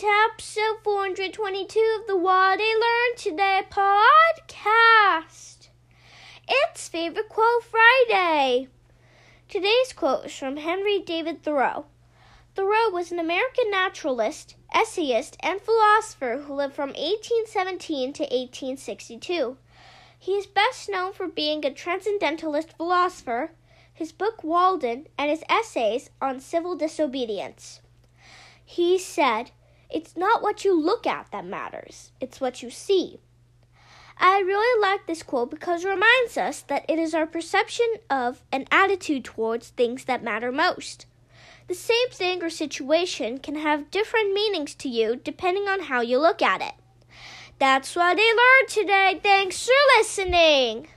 To episode 422 of the What I Learned Today podcast. It's Favorite Quote Friday. Today's quote is from Henry David Thoreau. Thoreau was an American naturalist, essayist, and philosopher who lived from 1817 to 1862. He is best known for being a transcendentalist philosopher, his book Walden, and his essays on civil disobedience. He said, It's not what you look at that matters, it's what you see. I really like this quote because it reminds us that it is our perception of and attitude towards things that matter most. The same thing or situation can have different meanings to you depending on how you look at it. That's what I learned today. Thanks for listening.